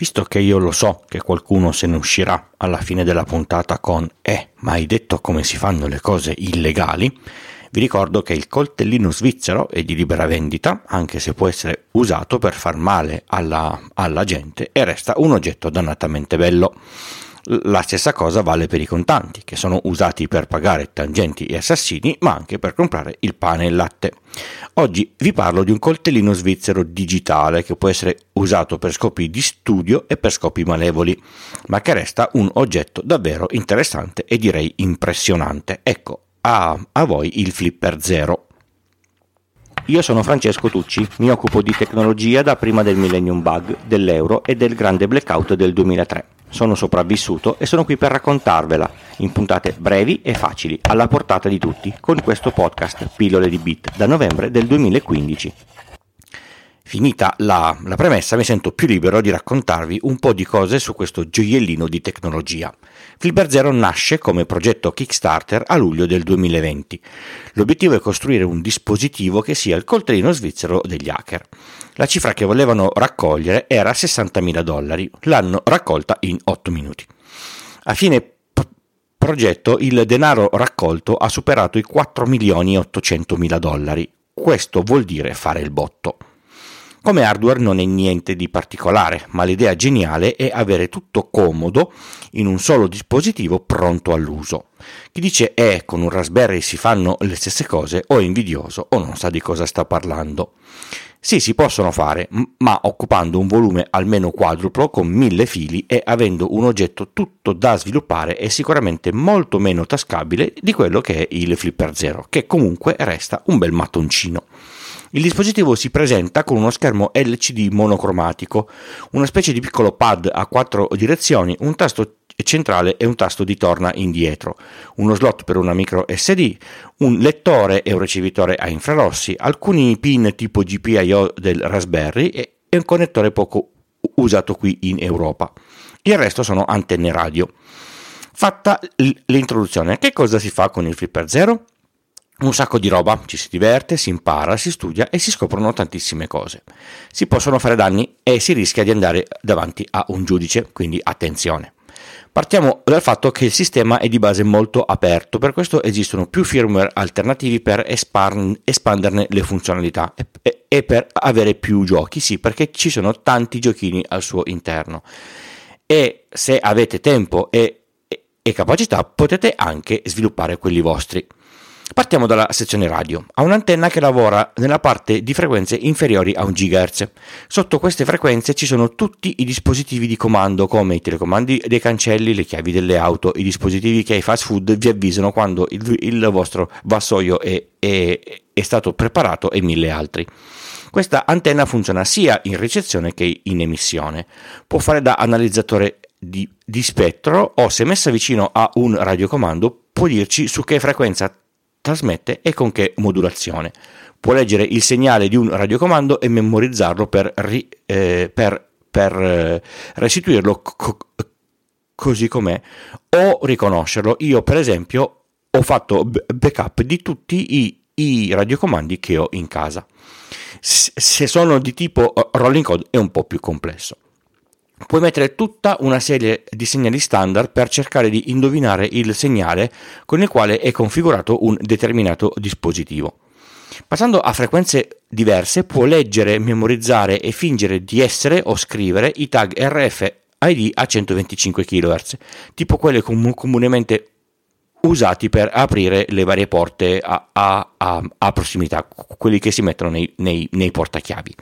Visto che io lo so che qualcuno se ne uscirà alla fine della puntata con Eh, ma hai detto come si fanno le cose illegali? Vi ricordo che il coltellino svizzero è di libera vendita, anche se può essere usato per far male alla, alla gente e resta un oggetto dannatamente bello. La stessa cosa vale per i contanti, che sono usati per pagare tangenti e assassini, ma anche per comprare il pane e il latte. Oggi vi parlo di un coltellino svizzero digitale che può essere usato per scopi di studio e per scopi malevoli, ma che resta un oggetto davvero interessante e direi impressionante. Ecco, a, a voi il Flipper Zero. Io sono Francesco Tucci, mi occupo di tecnologia da prima del Millennium Bug, dell'euro e del grande blackout del 2003. Sono sopravvissuto e sono qui per raccontarvela in puntate brevi e facili, alla portata di tutti, con questo podcast Pillole di Bit da novembre del 2015. Finita la, la, premessa mi sento più libero di raccontarvi un po' di cose su questo gioiellino di tecnologia. Flipper Zero nasce come progetto Kickstarter a luglio del 2020. L'obiettivo è costruire un dispositivo che sia il coltellino svizzero degli hacker. La cifra che volevano raccogliere era 60.000 dollari, l'hanno raccolta in 8 minuti. A fine progetto il denaro raccolto ha superato i 4 milioni e 800 mila dollari. Questo vuol dire fare il botto. Come hardware non è niente di particolare, ma l'idea geniale è avere tutto comodo in un solo dispositivo pronto all'uso. Chi dice eh, con un Raspberry si fanno le stesse cose o è invidioso o non sa di cosa sta parlando. Sì, si possono fare, ma occupando un volume almeno quadruplo con mille fili e avendo un oggetto tutto da sviluppare è sicuramente molto meno tascabile di quello che è il Flipper Zero, che comunque resta un bel mattoncino. Il dispositivo si presenta con uno schermo LCD monocromatico, una specie di piccolo pad a quattro direzioni, un tasto centrale e un tasto di torna indietro, uno slot per una micro SD, un lettore e un ricevitore a infrarossi, alcuni pin tipo GPIO del Raspberry e un connettore poco usato qui in Europa. Il resto sono antenne radio. Fatta l'introduzione, che cosa si fa con il Flipper Zero? Un sacco di roba, ci si diverte, si impara, si studia e si scoprono tantissime cose. Si possono fare danni e si rischia di andare davanti a un giudice, quindi attenzione. Partiamo dal fatto che il sistema è di base molto aperto, per questo esistono più firmware alternativi per espanderne le funzionalità e, per avere più giochi, sì, perché ci sono tanti giochini al suo interno. E se avete tempo e, e capacità potete anche sviluppare quelli vostri. Partiamo dalla sezione radio. Ha un'antenna che lavora nella parte di frequenze inferiori a 1 GHz. Sotto queste frequenze ci sono tutti i dispositivi di comando come i telecomandi dei cancelli, le chiavi delle auto, i dispositivi che ai fast food vi avvisano quando il, il vostro vassoio è, è, è stato preparato e mille altri. Questa antenna funziona sia in ricezione che in emissione. Può fare da analizzatore di, di spettro o se messa vicino a un radiocomando può dirci su che frequenza trasmette e con che modulazione. Può leggere il segnale di un radiocomando e memorizzarlo per, ri, eh, per, per eh, restituirlo co- così com'è o riconoscerlo. Io per esempio ho fatto backup di tutti i, i radiocomandi che ho in casa. Se sono di tipo eh, rolling code è un po' più complesso puoi mettere tutta una serie di segnali standard per cercare di indovinare il segnale con il quale è configurato un determinato dispositivo. Passando a frequenze diverse può leggere, memorizzare e fingere di essere o scrivere i tag RFID a 125 kHz, tipo quelli com- comunemente usati per aprire le varie porte a, a, a, a prossimità, quelli che si mettono nei, nei, nei portachiavi.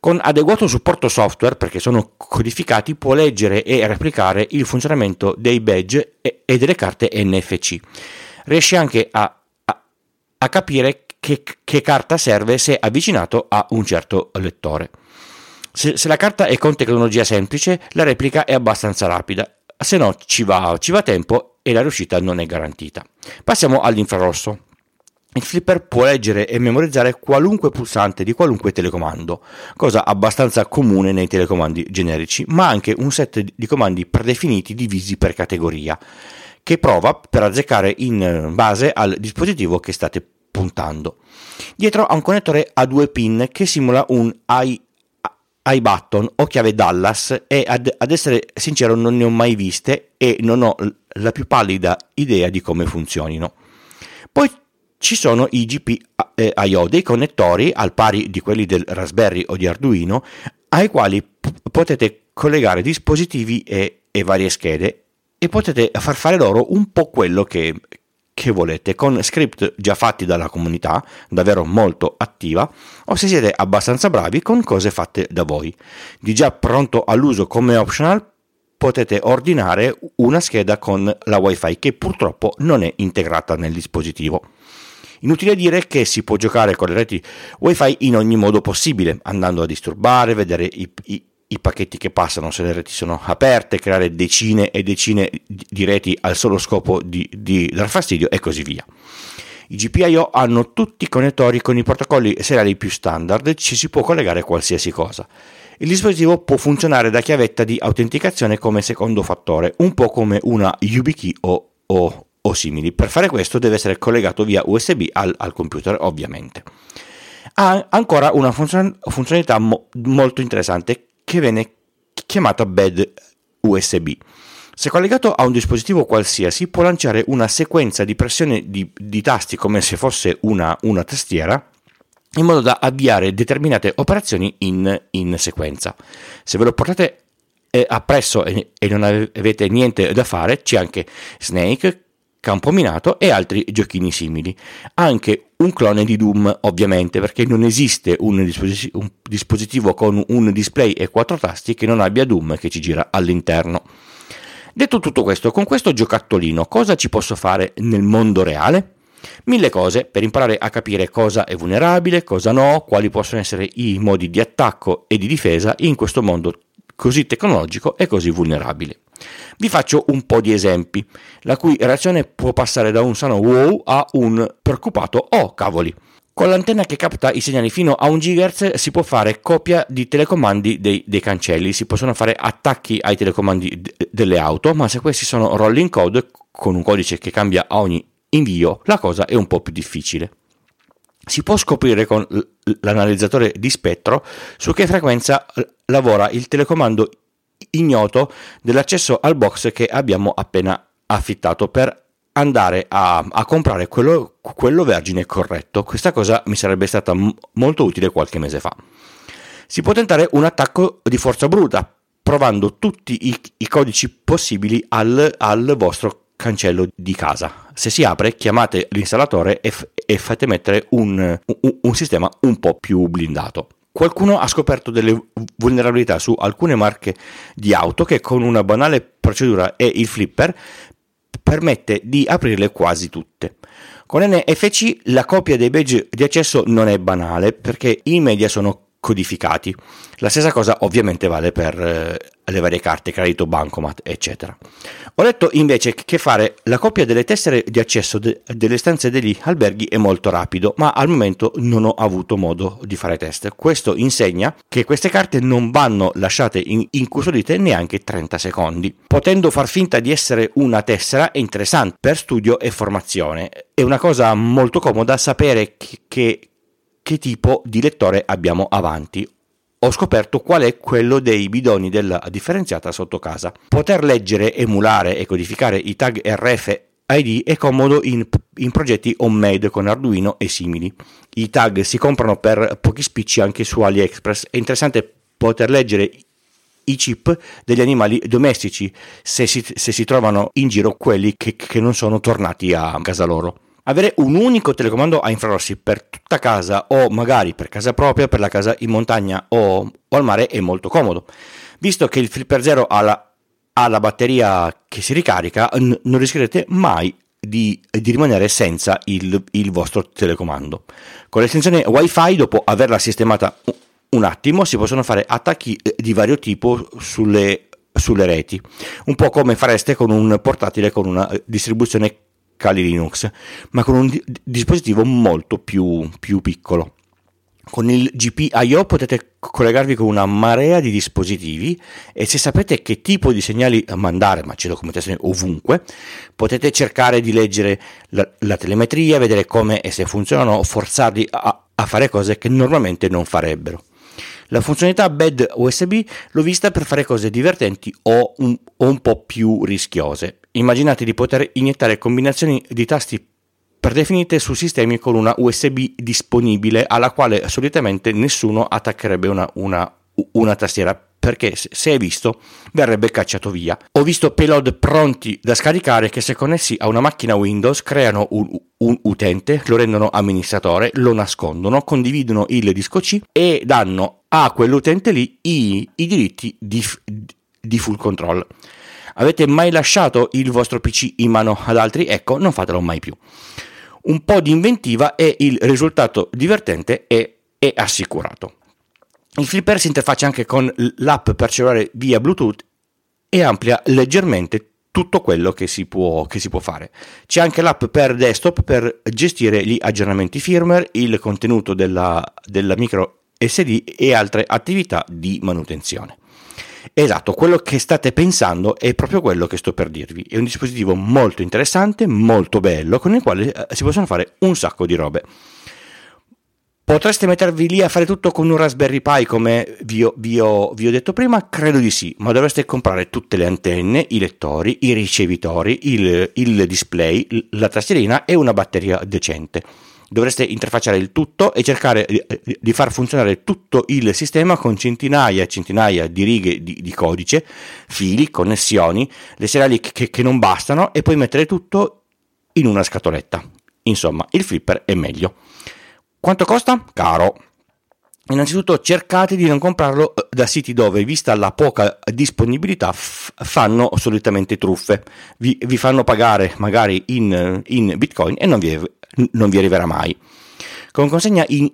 Con adeguato supporto software, perché sono codificati, può leggere e replicare il funzionamento dei badge e, delle carte NFC. Riesce anche a, a, a capire che, che, carta serve se avvicinato a un certo lettore. Se, se, la carta è con tecnologia semplice, la replica è abbastanza rapida, se no ci va, ci va tempo e la riuscita non è garantita. Passiamo all'infrarosso. Il flipper può leggere e memorizzare qualunque pulsante di qualunque telecomando, cosa abbastanza comune nei telecomandi generici, ma anche un set di comandi predefiniti divisi per categoria, che prova per azzeccare in base al dispositivo che state puntando. Dietro ha un connettore a due pin che simula un iButton o chiave Dallas e ad, ad, essere sincero non ne ho mai viste e non ho la più pallida idea di come funzionino. Poi ci sono i GPIO, dei connettori al pari di quelli del Raspberry o di Arduino, ai quali p- potete collegare dispositivi e, e varie schede e potete far fare loro un po' quello che, che volete con script già fatti dalla comunità, davvero molto attiva, o se siete abbastanza bravi con cose fatte da voi. Di già pronto all'uso come optional potete ordinare una scheda con la wifi che purtroppo non è integrata nel dispositivo. Inutile dire che si può giocare con le reti wifi in ogni modo possibile, andando a disturbare, vedere i, i, i pacchetti che passano se le reti sono aperte, creare decine e decine di reti al solo scopo di, di dar fastidio e così via. I GPIO hanno tutti i connettori con i protocolli seriali più standard, ci si può collegare qualsiasi cosa. Il dispositivo può funzionare da chiavetta di autenticazione come secondo fattore, un po' come una YubiKey o, o, o simili. Per fare questo deve essere collegato via USB al, al computer, ovviamente. Ha ancora una funzionalità mo- molto interessante che viene chiamata bed USB. Se collegato a un dispositivo qualsiasi può lanciare una sequenza di pressione di, di tasti come se fosse una, una, tastiera in modo da avviare determinate operazioni in, in sequenza. Se ve lo portate eh, appresso e, e non avete niente da fare, c'è anche Snake Campo Minato e altri giochini simili. Anche un clone di Doom, ovviamente, perché non esiste un, disposi- un dispositivo con un display e quattro tasti che non abbia Doom che ci gira all'interno. Detto tutto questo, con questo giocattolino cosa ci posso fare nel mondo reale? Mille cose per imparare a capire cosa è vulnerabile, cosa no, quali possono essere i modi di attacco e di difesa in questo mondo così tecnologico e così vulnerabile. Vi faccio un po' di esempi, la cui reazione può passare da un sano wow a un preoccupato oh cavoli. Con l'antenna che capta i segnali fino a 1 GHz si può fare copia di telecomandi dei, dei cancelli, si possono fare attacchi ai telecomandi d- delle auto, ma se questi sono rolling code con un codice che cambia a ogni invio, la cosa è un po' più difficile. Si può scoprire con l'analizzatore di spettro su che frequenza lavora il telecomando ignoto dell'accesso al box che abbiamo appena affittato per andare a, a comprare quello, quello, vergine corretto. Questa cosa mi sarebbe stata m- molto utile qualche mese fa. Si può tentare un attacco di forza bruta, provando tutti i, i codici possibili al, al, vostro cancello di casa. Se si apre, chiamate l'installatore e, f- e fate mettere un, un, un sistema un po' più blindato. Qualcuno ha scoperto delle vulnerabilità su alcune marche di auto che con una banale procedura e il flipper permette di aprirle quasi tutte. Con NFC la copia dei badge di accesso non è banale perché in media sono codificati. La stessa cosa ovviamente vale per le varie carte, credito, bancomat, eccetera. Ho letto invece che fare la copia delle tessere di accesso de- delle stanze degli alberghi è molto rapido, ma al momento non ho avuto modo di fare test. Questo insegna che queste carte non vanno lasciate in- incustodite neanche 30 secondi. Potendo far finta di essere una tessera è interessante per studio e formazione. È una cosa molto comoda sapere che che tipo di lettore abbiamo avanti. Ho scoperto qual è quello dei bidoni della differenziata sotto casa. Poter leggere, emulare e codificare i tag RFID è comodo in, in progetti homemade con Arduino e simili. I tag si comprano per pochi spicci anche su AliExpress. È interessante poter leggere i chip degli animali domestici se si, se si trovano in giro quelli che, che non sono tornati a casa loro. Avere un unico telecomando a infrarossi per tutta casa o magari per casa propria, per la casa in montagna o, o al mare è molto comodo, visto che il Flipper Zero ha la, ha la batteria che si ricarica, n- non rischierete mai di, di, rimanere senza il, il vostro telecomando. Con l'estensione WiFi, dopo averla sistemata un attimo, si possono fare attacchi eh, di vario tipo sulle, sulle reti, un po' come fareste con un portatile con una distribuzione Kali Linux, ma con un di- dispositivo molto più, più piccolo. Con il GPIO potete collegarvi con una marea di dispositivi e se sapete che tipo di segnali mandare, ma c'è documentazione ovunque, potete cercare di leggere la, la telemetria, vedere come e se funzionano, forzarli a, a fare cose che normalmente non farebbero. La funzionalità bed USB l'ho vista per fare cose divertenti o un, o un po' più rischiose. Immaginate di poter iniettare combinazioni di tasti predefinite su sistemi con una USB disponibile alla quale solitamente nessuno attaccherebbe una, una, una tastiera perché se è visto verrebbe cacciato via. Ho visto payload pronti da scaricare che se connessi a una macchina Windows creano un, un, utente, lo rendono amministratore, lo nascondono, condividono il disco C e danno a quell'utente lì i, i diritti di, di full control. Avete mai lasciato il vostro PC in mano ad altri? Ecco, non fatelo mai più. Un po' di inventiva e il risultato divertente è, è assicurato. Il flipper si interfaccia anche con l'app per cellulare via Bluetooth e amplia leggermente tutto quello che si, può, che si può fare. C'è anche l'app per desktop per gestire gli aggiornamenti firmware, il contenuto della, della micro SD e altre attività di manutenzione. Esatto, quello che state pensando è proprio quello che sto per dirvi. È un dispositivo molto interessante, molto bello, con il quale eh, si possono fare un sacco di robe. Potreste mettervi lì a fare tutto con un Raspberry Pi come vi ho, vi, ho, vi ho, detto prima? Credo di sì, ma dovreste comprare tutte le antenne, i lettori, i ricevitori, il, il display, la tastierina e una batteria decente. Dovreste interfacciare il tutto e cercare di far funzionare tutto il sistema con centinaia e centinaia di righe di, di codice, fili, connessioni, le seriali che, che non bastano e poi mettere tutto in una scatoletta. Insomma, il flipper è meglio. Quanto costa? Caro. Innanzitutto cercate di non comprarlo eh, da siti dove, vista la poca disponibilità, f- fanno solitamente truffe. Vi, vi, fanno pagare magari in, in bitcoin e non vi, non vi, arriverà mai. Con consegna in,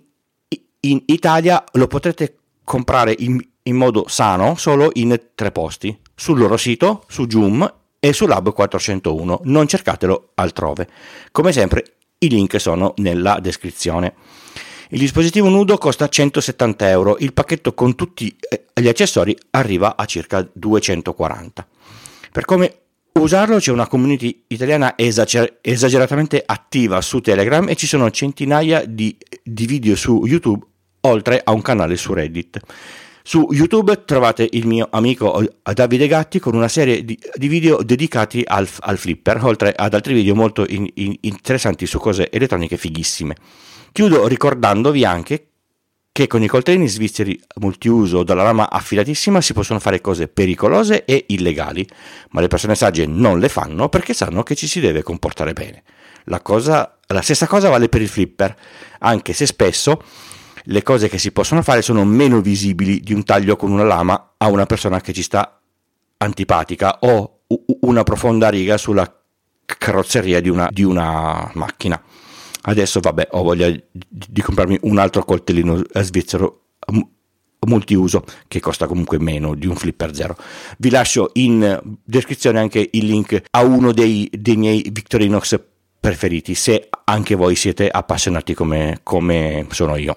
in Italia lo potrete comprare in, in, modo sano solo in tre posti: sul loro sito, su Joom e su Lab 401. Non cercatelo altrove. Come sempre, i link sono nella descrizione. Il dispositivo nudo costa 170 euro, il pacchetto con tutti eh, gli accessori arriva a circa 240. Per come usarlo c'è una community italiana esager- esageratamente attiva su Telegram e ci sono centinaia di, di video su YouTube oltre a un canale su Reddit. Su YouTube trovate il mio amico Davide Gatti con una serie di, di video dedicati al, al, flipper, oltre ad altri video molto in, in, interessanti su cose elettroniche fighissime. Chiudo ricordandovi anche che con i coltellini svizzeri multiuso dalla lama affilatissima si possono fare cose pericolose e illegali, ma le persone sagge non le fanno perché sanno che ci si deve comportare bene. La, cosa, la stessa cosa vale per il flipper, anche se spesso le cose che si possono fare sono meno visibili di un taglio con una lama a una persona che ci sta antipatica o una profonda riga sulla carrozzeria di una, di una macchina. Adesso vabbè, ho voglia di comprarmi un altro coltellino svizzero multiuso che costa comunque meno di un flipper zero. Vi lascio in descrizione anche il link a uno dei, dei miei Victorinox preferiti se anche voi siete appassionati come, come sono io.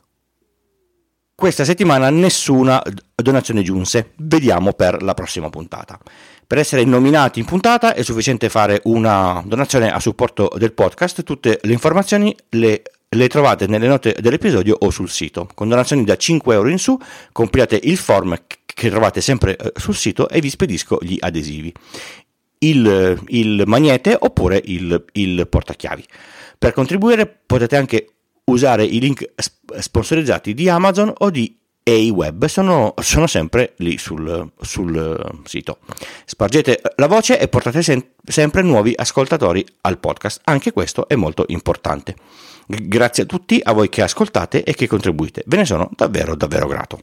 Questa settimana nessuna donazione giunse, vediamo per la prossima puntata. Per essere nominati in puntata è sufficiente fare una donazione a supporto del podcast, tutte le informazioni le, le trovate nelle note dell'episodio o sul sito. Con donazioni da 5 euro in su compilate il form che trovate sempre eh, sul sito e vi spedisco gli adesivi. Il, il magnete oppure il, il portachiavi. Per contribuire potete anche usare i link sponsorizzati di Amazon o di AWeb, sono, sono sempre lì sul, sul, sito. Spargete la voce e portate sem- sempre nuovi ascoltatori al podcast, anche questo è molto importante. Grazie a tutti, a voi che ascoltate e che contribuite, ve ne sono davvero davvero grato.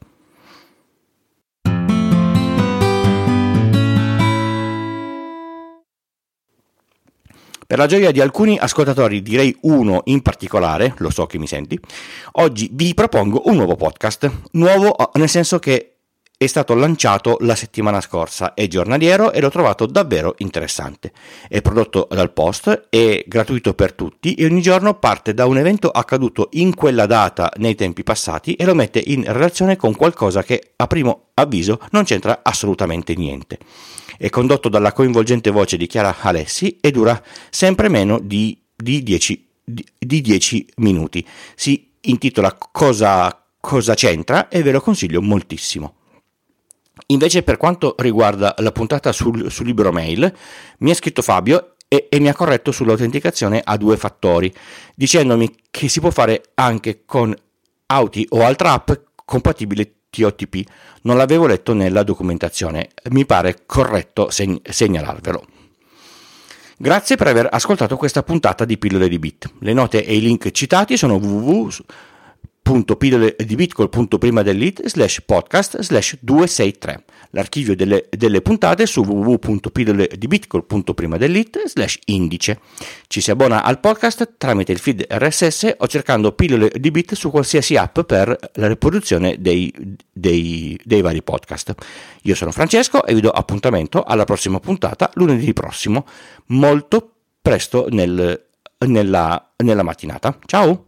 Per la gioia di alcuni ascoltatori, direi uno in particolare, lo so che mi senti, oggi vi propongo un nuovo podcast. Nuovo nel senso che è stato lanciato la settimana scorsa, è giornaliero e l'ho trovato davvero interessante. È prodotto dal Post, è gratuito per tutti e ogni giorno parte da un evento accaduto in quella data nei tempi passati e lo mette in relazione con qualcosa che a primo avviso non c'entra assolutamente niente. È condotto dalla coinvolgente voce di Chiara Alessi e dura sempre meno di, 10, di, di 10 minuti. Si intitola Cosa, cosa c'entra e ve lo consiglio moltissimo. Invece per quanto riguarda la puntata sul, sul libro mail, mi ha scritto Fabio e, e, mi ha corretto sull'autenticazione a due fattori, dicendomi che si può fare anche con Auti o altra app compatibile TOTP. Non l'avevo letto nella documentazione, mi pare corretto seg- segnalarvelo. Grazie per aver ascoltato questa puntata di Pillole di Bit. Le note e i link citati sono www pillole di bitcoin prima dell'it slash podcast slash 263 l'archivio delle, delle puntate su www.pillole di bitcoin prima dell'it slash indice. Ci si abbona al podcast tramite il feed RSS o cercando pillole di bit su qualsiasi app per la riproduzione dei, dei, dei vari podcast. Io sono Francesco e vi do appuntamento alla prossima puntata lunedì prossimo molto presto nel, nella, nella mattinata. Ciao